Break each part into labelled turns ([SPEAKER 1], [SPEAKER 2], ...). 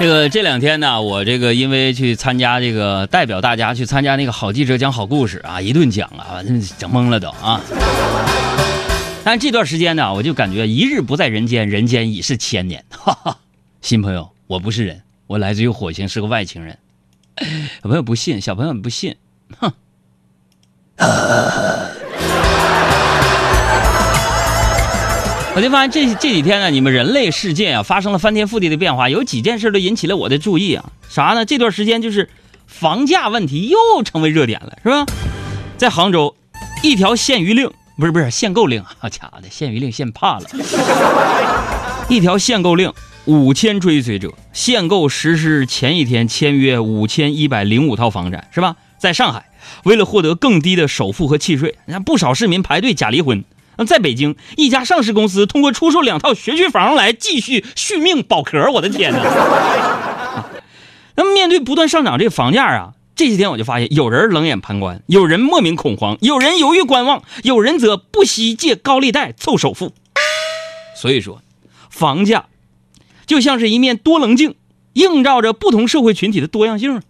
[SPEAKER 1] 这个这两天呢，我这个因为去参加这个代表大家去参加那个好记者讲好故事啊，一顿讲啊，整懵了都啊。但这段时间呢，我就感觉一日不在人间，人间已是千年。哈哈，新朋友，我不是人，我来自于火星，是个外星人。小朋友不信，小朋友不信，哼。我就发现这这几天呢，你们人类世界啊发生了翻天覆地的变化，有几件事都引起了我的注意啊。啥呢？这段时间就是房价问题又成为热点了，是吧？在杭州，一条限娱令不是不是限购令，好家伙的，限娱令限怕了。一条限购令，五千追随者限购实施前一天签约五千一百零五套房产，是吧？在上海，为了获得更低的首付和契税，你看不少市民排队假离婚。在北京，一家上市公司通过出售两套学区房来继续续命保壳。我的天哪！那么面对不断上涨这个房价啊，这几天我就发现，有人冷眼旁观，有人莫名恐慌，有人犹豫观望，有人则不惜借高利贷凑首付。所以说，房价就像是一面多棱镜，映照着不同社会群体的多样性。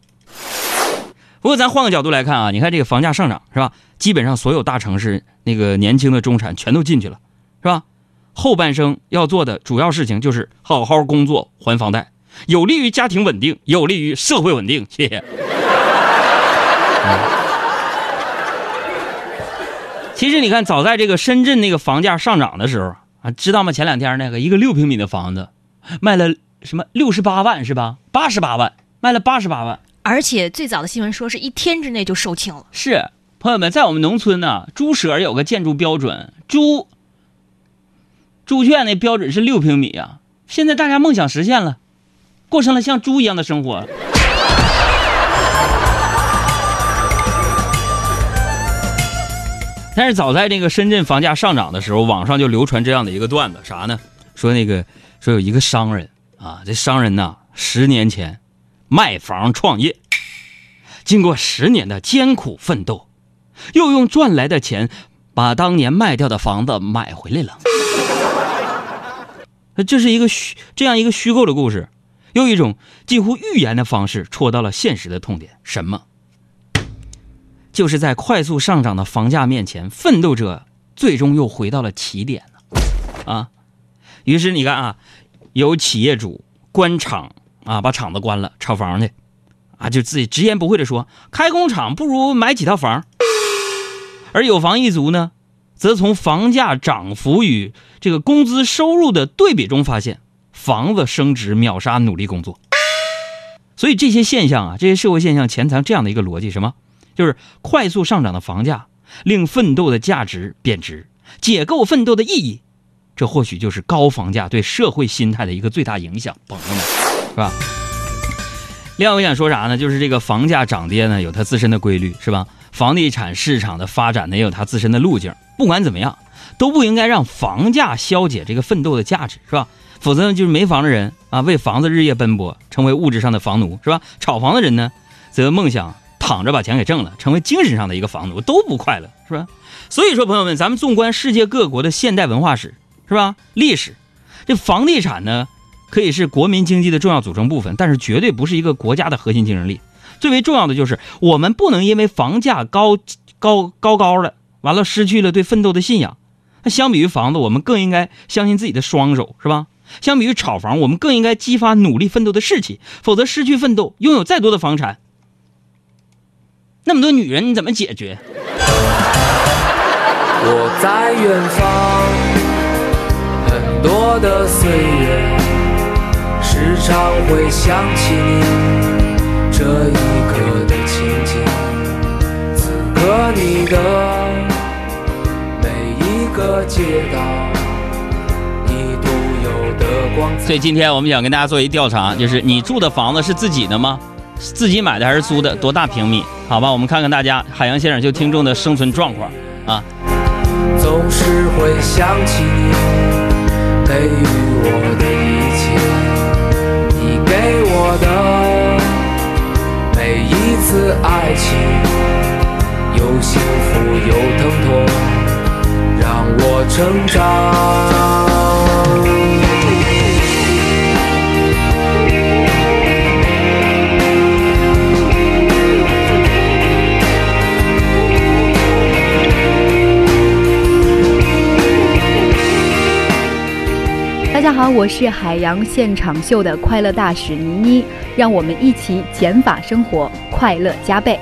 [SPEAKER 1] 不过咱换个角度来看啊，你看这个房价上涨是吧？基本上所有大城市那个年轻的中产全都进去了，是吧？后半生要做的主要事情就是好好工作还房贷，有利于家庭稳定，有利于社会稳定。谢谢。其实你看，早在这个深圳那个房价上涨的时候啊，知道吗？前两天那个一个六平米的房子卖了什么六十八万是吧？八十八万卖了八十八万。
[SPEAKER 2] 而且最早的新闻说是一天之内就售罄了。
[SPEAKER 1] 是，朋友们，在我们农村呢，猪舍有个建筑标准，猪猪圈那标准是六平米啊。现在大家梦想实现了，过上了像猪一样的生活。但是早在这个深圳房价上涨的时候，网上就流传这样的一个段子，啥呢？说那个说有一个商人啊，这商人呢，十年前。卖房创业，经过十年的艰苦奋斗，又用赚来的钱把当年卖掉的房子买回来了。这是一个虚这样一个虚构的故事，用一种近乎预言的方式戳到了现实的痛点。什么？就是在快速上涨的房价面前，奋斗者最终又回到了起点了。啊，于是你看啊，有企业主关厂。啊，把厂子关了，炒房去，啊，就自己直言不讳的说，开工厂不如买几套房。而有房一族呢，则从房价涨幅与这个工资收入的对比中发现，房子升值秒杀努力工作。所以这些现象啊，这些社会现象潜藏这样的一个逻辑，什么？就是快速上涨的房价令奋斗的价值贬值，解构奋斗的意义。这或许就是高房价对社会心态的一个最大影响，朋友们。是吧？另外，我想说啥呢？就是这个房价涨跌呢，有它自身的规律，是吧？房地产市场的发展呢，也有它自身的路径。不管怎么样，都不应该让房价消解这个奋斗的价值，是吧？否则呢就是没房的人啊，为房子日夜奔波，成为物质上的房奴，是吧？炒房的人呢，则梦想躺着把钱给挣了，成为精神上的一个房奴，都不快乐，是吧？所以说，朋友们，咱们纵观世界各国的现代文化史，是吧？历史，这房地产呢？可以是国民经济的重要组成部分，但是绝对不是一个国家的核心竞争力。最为重要的就是，我们不能因为房价高高高高的，完了失去了对奋斗的信仰。那相比于房子，我们更应该相信自己的双手，是吧？相比于炒房，我们更应该激发努力奋斗的士气。否则，失去奋斗，拥有再多的房产，那么多女人你怎么解决？我在远方，很多的岁月。时常会想起你这一刻的情景，此刻你的每一个街道，你独有的光彩。所以今天我们想跟大家做一调查，就是你住的房子是自己的吗？自己买的还是租的？多大平米？好吧，我们看看大家海洋现场秀听众的生存状况啊。总是会想起你给予成长大
[SPEAKER 3] 家好我是海洋现场秀的快乐大使倪妮让我们一起减法生活快乐加倍。